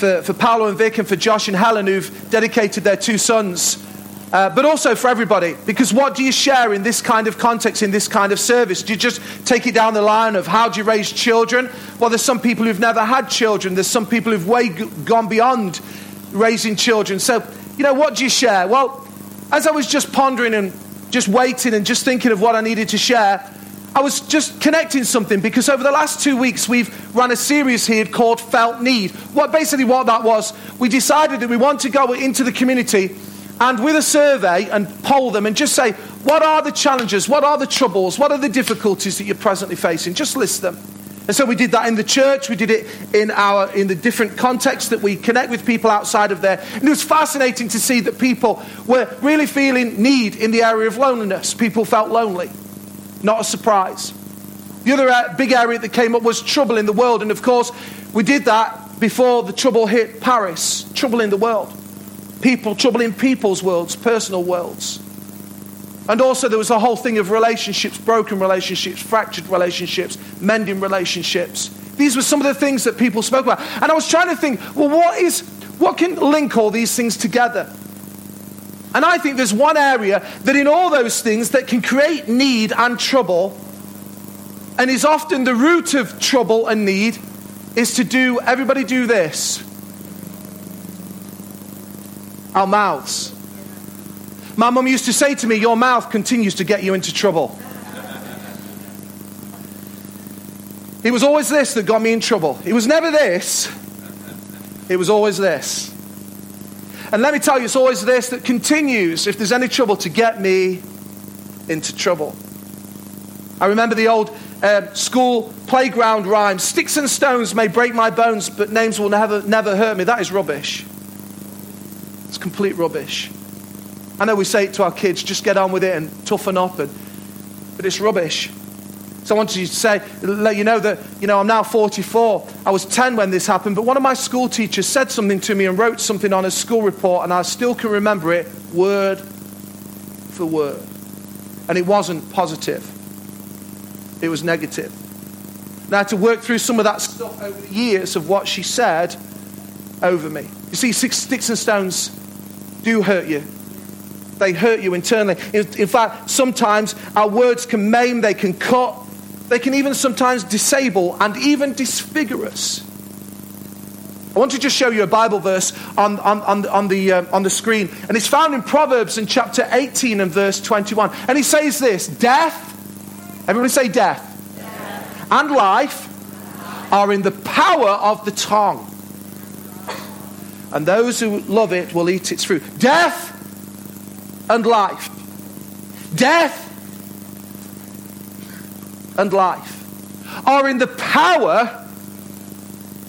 for, for Paolo and Vic and for Josh and Helen who've dedicated their two sons. Uh, but also for everybody, because what do you share in this kind of context, in this kind of service? Do you just take it down the line of how do you raise children? Well, there's some people who've never had children, there's some people who've way g- gone beyond raising children. So, you know, what do you share? Well, as I was just pondering and just waiting and just thinking of what I needed to share, I was just connecting something because over the last two weeks we've run a series here called Felt Need. What basically what that was, we decided that we want to go into the community and with a survey and poll them and just say, what are the challenges? What are the troubles? What are the difficulties that you're presently facing? Just list them. And so we did that in the church. We did it in our in the different contexts that we connect with people outside of there. And it was fascinating to see that people were really feeling need in the area of loneliness. People felt lonely. Not a surprise. The other uh, big area that came up was trouble in the world. And of course, we did that before the trouble hit Paris. Trouble in the world. People, trouble in people's worlds, personal worlds. And also, there was a whole thing of relationships, broken relationships, fractured relationships, mending relationships. These were some of the things that people spoke about. And I was trying to think, well, what is, what can link all these things together? And I think there's one area that in all those things that can create need and trouble, and is often the root of trouble and need, is to do, everybody do this. Our mouths. My mum used to say to me, Your mouth continues to get you into trouble. It was always this that got me in trouble. It was never this, it was always this. And let me tell you, it's always this that continues, if there's any trouble, to get me into trouble. I remember the old uh, school playground rhyme Sticks and stones may break my bones, but names will never, never hurt me. That is rubbish. It's complete rubbish. I know we say it to our kids, just get on with it and toughen up, and, but it's rubbish. So I wanted to say, let you know that, you know, I'm now 44. I was 10 when this happened, but one of my school teachers said something to me and wrote something on a school report, and I still can remember it word for word. And it wasn't positive, it was negative. Had to work through some of that stuff over the years of what she said over me. You see, sticks and stones do hurt you they hurt you internally. In, in, fact, sometimes our words can maim, they can cut, they can even sometimes disable and even disfigure us. I want to just show you a Bible verse on, on, on, on the, uh, on the screen. And it's found in Proverbs in chapter 18 and verse 21. And he says this Death, everybody say death, death. and life are in the power of the tongue. And those who love it will eat its fruit. Death and life. Death and life are in the power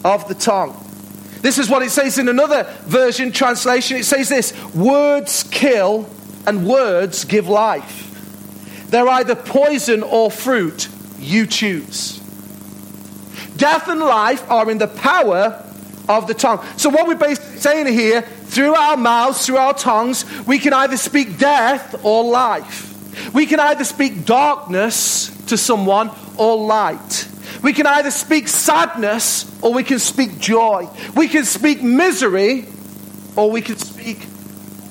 of the tongue. This is what it says in another version translation. It says this words kill and words give life. They're either poison or fruit. You choose. Death and life are in the power of the tongue. So, what we're basically saying here, through our mouths, through our tongues, we can either speak death or life. We can either speak darkness to someone or light. We can either speak sadness or we can speak joy. We can speak misery or we can speak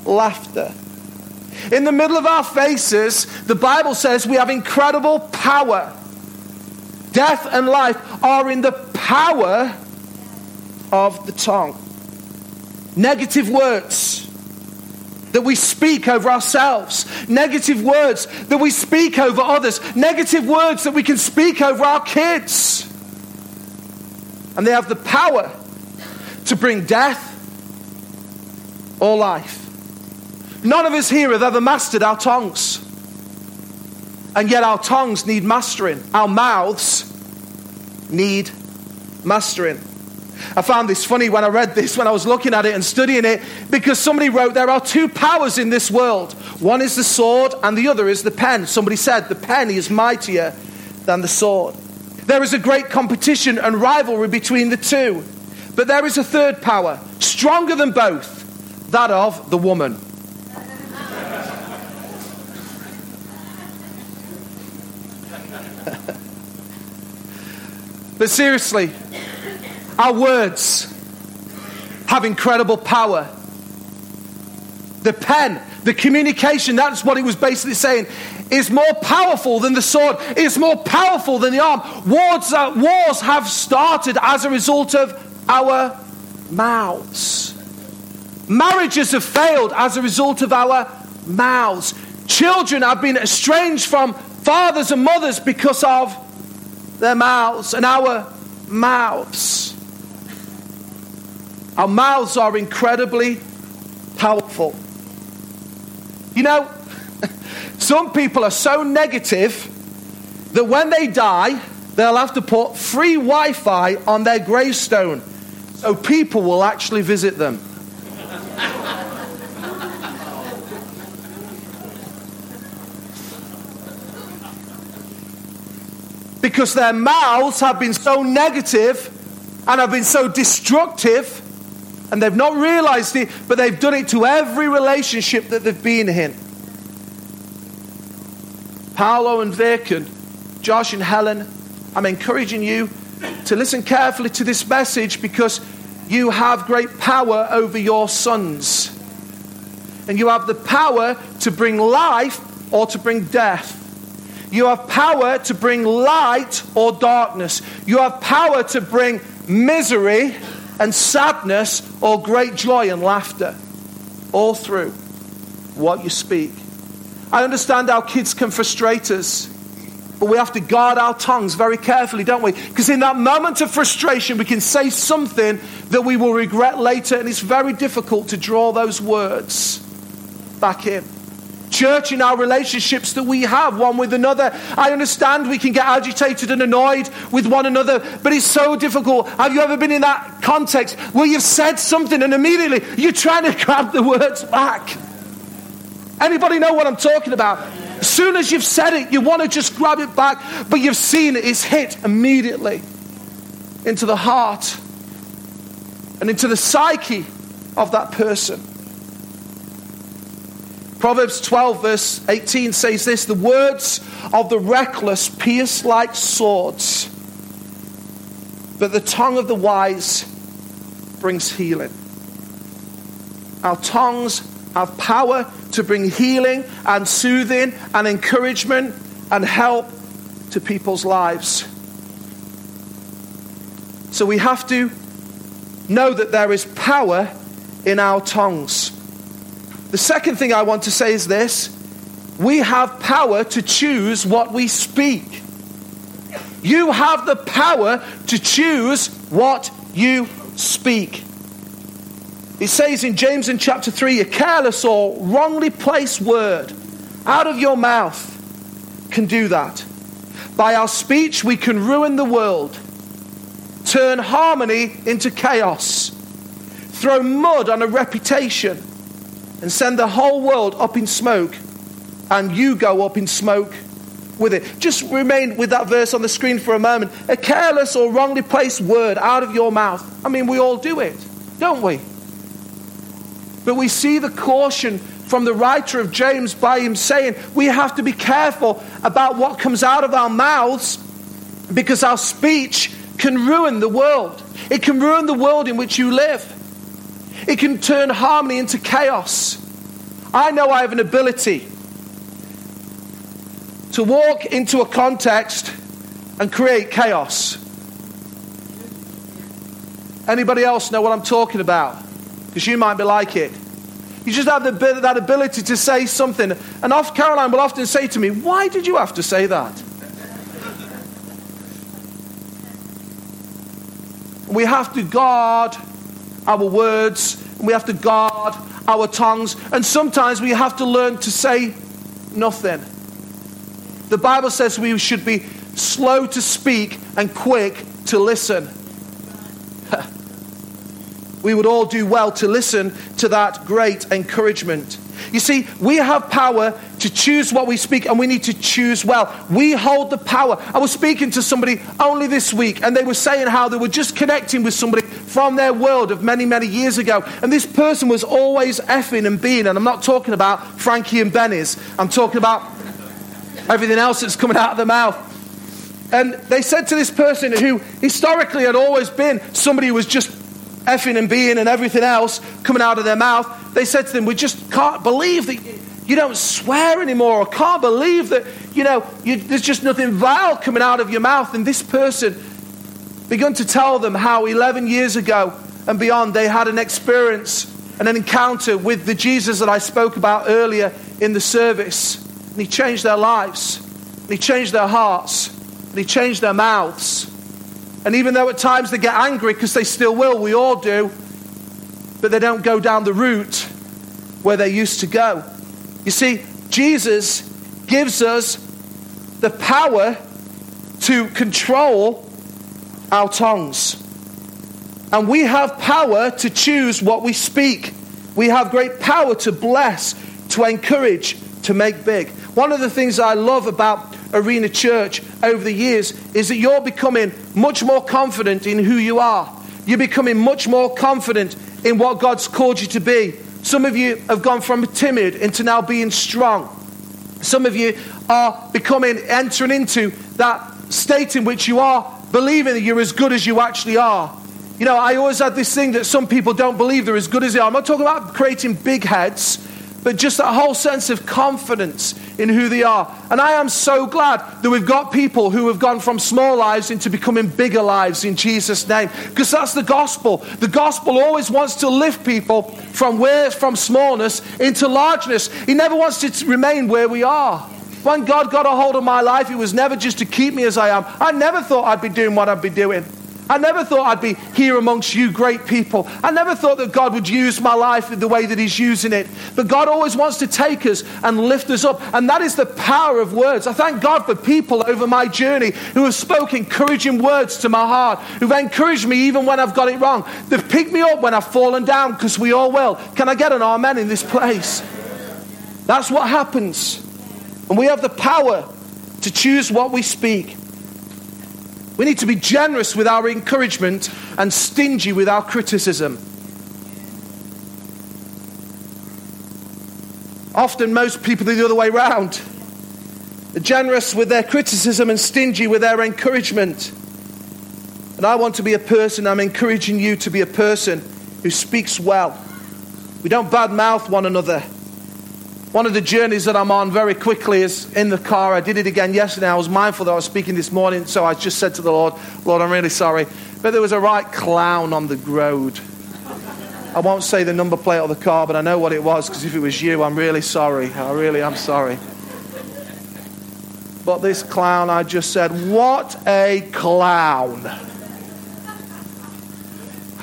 laughter. In the middle of our faces, the Bible says we have incredible power. Death and life are in the power of the tongue. Negative words that we speak over ourselves, negative words that we speak over others, negative words that we can speak over our kids. And they have the power to bring death or life. None of us here have ever mastered our tongues. And yet our tongues need mastering. Our mouths need mastering. I found this funny when I read this, when I was looking at it and studying it, because somebody wrote there are two powers in this world. One is the sword, and the other is the pen. Somebody said the pen is mightier than the sword. There is a great competition and rivalry between the two. But there is a third power, stronger than both, that of the woman. but seriously, our words. have incredible power. The pen, the communication, that's what he was basically saying, is more powerful than the sword, It's more powerful than the arm. Wars, uh, wars have started as a result of our mouths. Marriages have failed as a result of our mouths. Children have been estranged from fathers and mothers because of their mouths and our mouths. Our mouths are incredibly powerful. You know, some people are so negative that when they die, they'll have to put free Wi Fi on their gravestone so people will actually visit them. because their mouths have been so negative and have been so destructive, and they've not realized it, but they've done it to every relationship that they've been in. Paolo and Vic and Josh and Helen, I'm encouraging you to listen carefully to this message because you have great power over your sons. And you have the power to bring life or to bring death. You have power to bring light or darkness. You have power to bring misery and sadness or great joy and laughter. All through what you speak. I understand our kids can frustrate us, but we have to guard our tongues very carefully, don't we? Because in that moment of frustration, we can say something that we will regret later, and it's very difficult to draw those words back in church, in our relationships that we have one with another. I understand we can get agitated and annoyed with one another, but it's so difficult. Have you ever been in that context where you've said something and immediately you're trying to grab the words back? Anybody know what I'm talking about? As soon as you've said it, you want to just grab it back, but you've seen it, it's hit immediately into the heart and into the psyche of that person. Proverbs 12, verse 18 says this The words of the reckless pierce like swords, but the tongue of the wise brings healing. Our tongues have power to bring healing and soothing and encouragement and help to people's lives. So we have to know that there is power in our tongues. The second thing I want to say is this we have power to choose what we speak. You have the power to choose what you speak. It says in James in chapter 3 a careless or wrongly placed word out of your mouth can do that. By our speech, we can ruin the world, turn harmony into chaos, throw mud on a reputation and send the whole world up in smoke, and you go up in smoke with it. Just remain with that verse on the screen for a moment. A careless or wrongly placed word out of your mouth. I mean, we all do it, don't we? But we see the caution from the writer of James by him saying we have to be careful about what comes out of our mouths because our speech can ruin the world. It can ruin the world in which you live. It can turn harmony into chaos. I know I have an ability to walk into a context and create chaos. Anybody else know what I'm talking about? Because you might be like it. You just have the, that ability to say something. And off Caroline will often say to me, Why did you have to say that? We have to guard our words, and we have to guard our tongues, and sometimes we have to learn to say nothing. The Bible says we should be slow to speak and quick to listen. we would all do well to listen to that great encouragement. You see, we have power to choose what we speak, and we need to choose well. We hold the power. I was speaking to somebody only this week, and they were saying how they were just connecting with somebody from their world of many, many years ago. And this person was always effing and being, and I'm not talking about Frankie and Benny's, I'm talking about everything else that's coming out of the mouth. And they said to this person who historically had always been somebody who was just effing and being and everything else coming out of their mouth, they said to them, We just can't believe that you don't swear anymore, or can't believe that, you know, you, there's just nothing vile coming out of your mouth. And this person began to tell them how 11 years ago and beyond they had an experience and an encounter with the Jesus that I spoke about earlier in the service. And he changed their lives, and he changed their hearts, and he changed their mouths. And even though at times they get angry, because they still will, we all do, but they don't go down the route where they used to go. You see, Jesus gives us the power to control our tongues. And we have power to choose what we speak. We have great power to bless, to encourage, to make big. One of the things I love about Arena Church over the years is that you're becoming much more confident in who you are. You're becoming much more confident in what God's called you to be. Some of you have gone from timid into now being strong. Some of you are becoming, entering into that state in which you are believing that you're as good as you actually are. You know, I always had this thing that some people don't believe they're as good as they are. I'm not talking about creating big heads, but just that whole sense of confidence in who they are. And I am so glad that we've got people who have gone from small lives into becoming bigger lives in Jesus' name. Because that's the gospel. The gospel always wants to lift people from where from smallness into largeness. He never wants to remain where we are. When God got a hold of my life, it was never just to keep me as I am. I never thought I'd be doing what I'd be doing. I never thought I'd be here amongst you great people. I never thought that God would use my life in the way that He's using it. But God always wants to take us and lift us up. And that is the power of words. I thank God for people over my journey who have spoken encouraging words to my heart, who've encouraged me even when I've got it wrong. They've picked me up when I've fallen down because we all will. Can I get an amen in this place? That's what happens. And we have the power to choose what we speak. We need to be generous with our encouragement and stingy with our criticism. Often, most people do the other way round. They're generous with their criticism and stingy with their encouragement. And I want to be a person, I'm encouraging you to be a person who speaks well. We don't badmouth one another. One of the journeys that I'm on very quickly is in the car. I did it again yesterday. I was mindful that I was speaking this morning, so I just said to the Lord, Lord, I'm really sorry. But there was a right clown on the road. I won't say the number plate of the car, but I know what it was because if it was you, I'm really sorry. I really am sorry. But this clown, I just said, What a clown.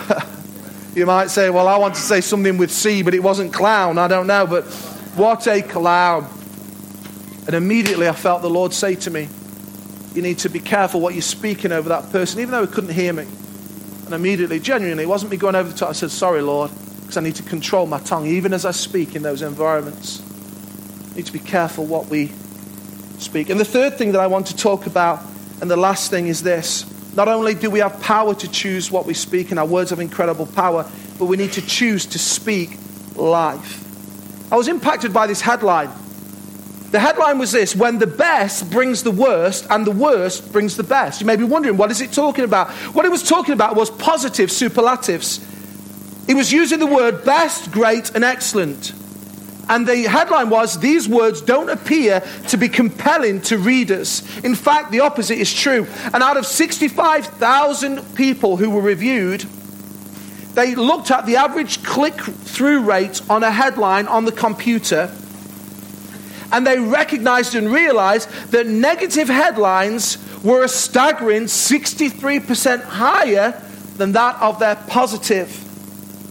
you might say, Well, I want to say something with C, but it wasn't clown. I don't know. But what a cloud. And immediately I felt the Lord say to me, You need to be careful what you're speaking over that person, even though he couldn't hear me. And immediately, genuinely, it wasn't me going over the top. I said, Sorry, Lord, because I need to control my tongue, even as I speak in those environments. I need to be careful what we speak. And the third thing that I want to talk about, and the last thing, is this. Not only do we have power to choose what we speak, and our words have incredible power, but we need to choose to speak life. I was impacted by this headline. The headline was this When the best brings the worst, and the worst brings the best. You may be wondering, what is it talking about? What it was talking about was positive superlatives. He was using the word best, great, and excellent. And the headline was These words don't appear to be compelling to readers. In fact, the opposite is true. And out of 65,000 people who were reviewed, they looked at the average click through rate on a headline on the computer and they recognized and realized that negative headlines were a staggering 63% higher than that of their positive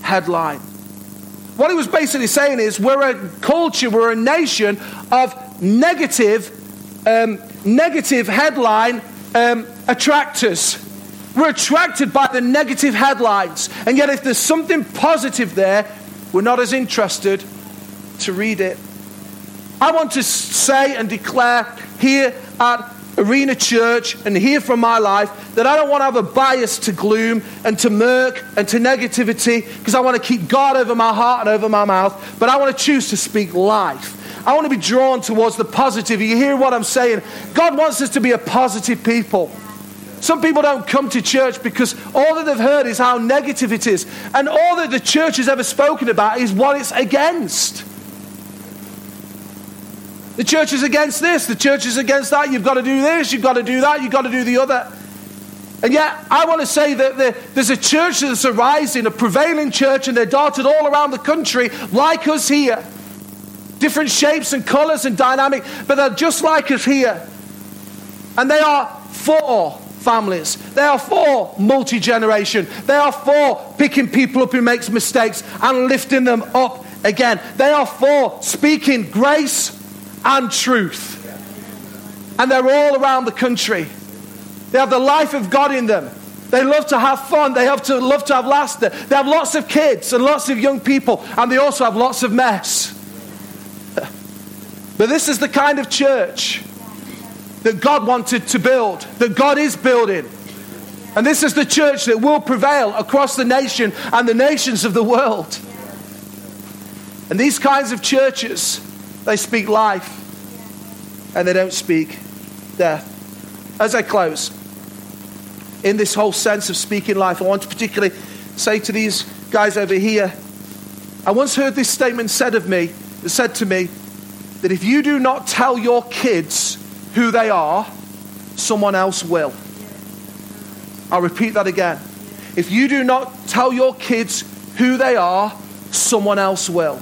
headline. What he was basically saying is we're a culture, we're a nation of negative, um, negative headline um, attractors. We're attracted by the negative headlines. And yet, if there's something positive there, we're not as interested to read it. I want to say and declare here at Arena Church and hear from my life that I don't want to have a bias to gloom and to murk and to negativity because I want to keep God over my heart and over my mouth, but I want to choose to speak life. I want to be drawn towards the positive. You hear what I'm saying? God wants us to be a positive people. Some people don't come to church because all that they've heard is how negative it is. And all that the church has ever spoken about is what it's against. The church is against this, the church is against that. You've got to do this, you've got to do that, you've got to do the other. And yet, I want to say that there's a church that's arising, a prevailing church, and they're dotted all around the country, like us here. Different shapes and colors and dynamic, but they're just like us here. And they are for families. They are for multi generation. They are for picking people up who makes mistakes and lifting them up again. They are for speaking grace and truth. And they're all around the country. They have the life of God in them. They love to have fun. They have to love to have laughter. They have lots of kids and lots of young people, and they also have lots of mess. but this is the kind of church that God wanted to build, that God is building. And this is the church that will prevail across the nation and the nations of the world. And these kinds of churches, they speak life and they don't speak death. As I close, in this whole sense of speaking life, I want to particularly say to these guys over here I once heard this statement said of me, said to me, that if you do not tell your kids who they are, someone else will. I'll repeat that again. If you do not tell your kids who they are, someone else will.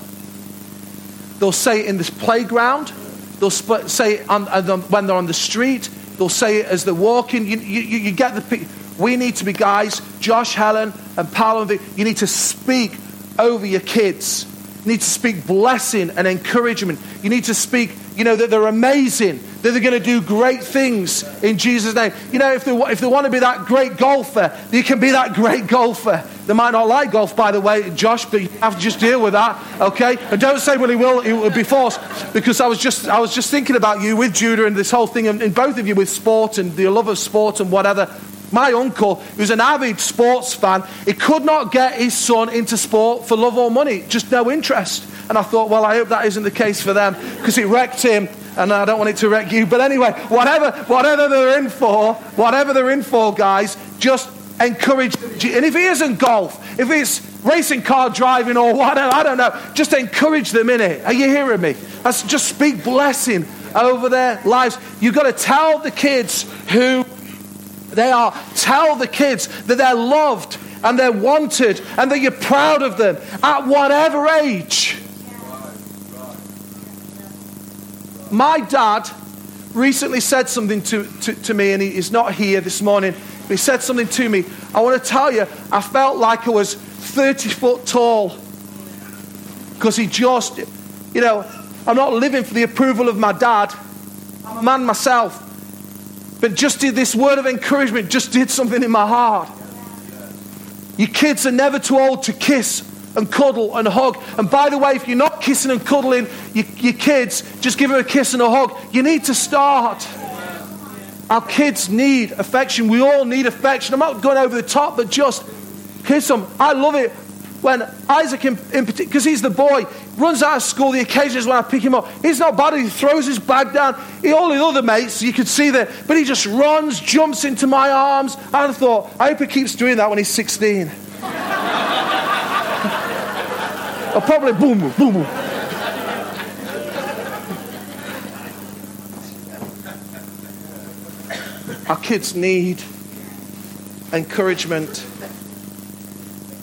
They'll say it in this playground, they'll say it on, when they're on the street, they'll say it as they're walking. You, you, you get the We need to be guys, Josh, Helen, and Paolo, you need to speak over your kids. You need to speak blessing and encouragement. You need to speak, you know, that they're amazing, that they're going to do great things in Jesus' name. You know, if they, if they want to be that great golfer, you can be that great golfer. They might not like golf, by the way, Josh, but you have to just deal with that, okay? And don't say, well, he will, he will be forced, because I was just, I was just thinking about you with Judah and this whole thing, and, and both of you with sport and the love of sport and whatever. My uncle, who's an avid sports fan, he could not get his son into sport for love or money, just no interest. And I thought, well, I hope that isn't the case for them because it wrecked him and I don't want it to wreck you. But anyway, whatever, whatever they're in for, whatever they're in for, guys, just encourage. And if it isn't golf, if it's racing car driving or whatever, I don't know, just encourage them in it. Are you hearing me? That's just speak blessing over their lives. You've got to tell the kids who they are. Tell the kids that they're loved and they're wanted and that you're proud of them at whatever age. My dad recently said something to, to, to me, and he, he's not here this morning, but he said something to me. I want to tell you, I felt like I was 30 foot tall because he just, you know, I'm not living for the approval of my dad. I'm a man myself. But just did this word of encouragement, just did something in my heart. Your kids are never too old to kiss and cuddle and hug. And by the way, if you're not kissing and cuddling your, your kids, just give them a kiss and a hug. You need to start. Our kids need affection. We all need affection. I'm not going over the top, but just kiss them. I love it when Isaac, in, in particular, because he's the boy, runs out of school, the occasions when I pick him up, he's not bad. He throws his bag down. He, all the other mates, you could see that, but he just runs, jumps into my arms. And I thought, I hope he keeps doing that when he's 16. or probably boom, boom, boom. Our kids need encouragement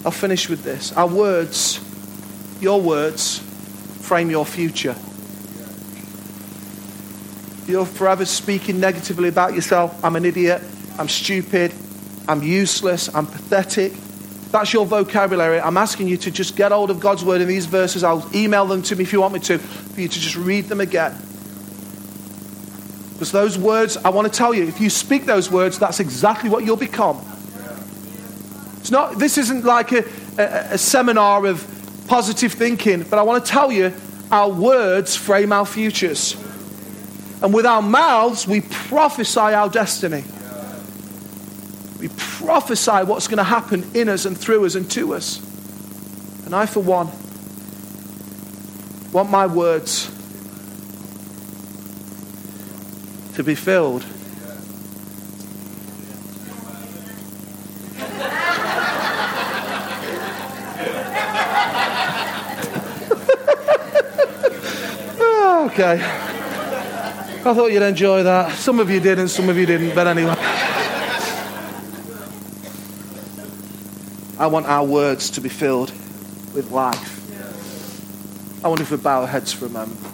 I'll finish with this. Our words, your words, frame your future. You're forever speaking negatively about yourself. I'm an idiot. I'm stupid. I'm useless. I'm pathetic. That's your vocabulary. I'm asking you to just get hold of God's word in these verses. I'll email them to me if you want me to, for you to just read them again. Because those words, I want to tell you, if you speak those words, that's exactly what you'll become. It's not, this isn't like a, a, a seminar of positive thinking, but I want to tell you our words frame our futures. And with our mouths, we prophesy our destiny. We prophesy what's going to happen in us and through us and to us. And I, for one, want my words to be filled. okay. I thought you'd enjoy that. Some of you did and some of you didn't, but anyway. I want our words to be filled with life. I wonder if we bow our heads for a moment.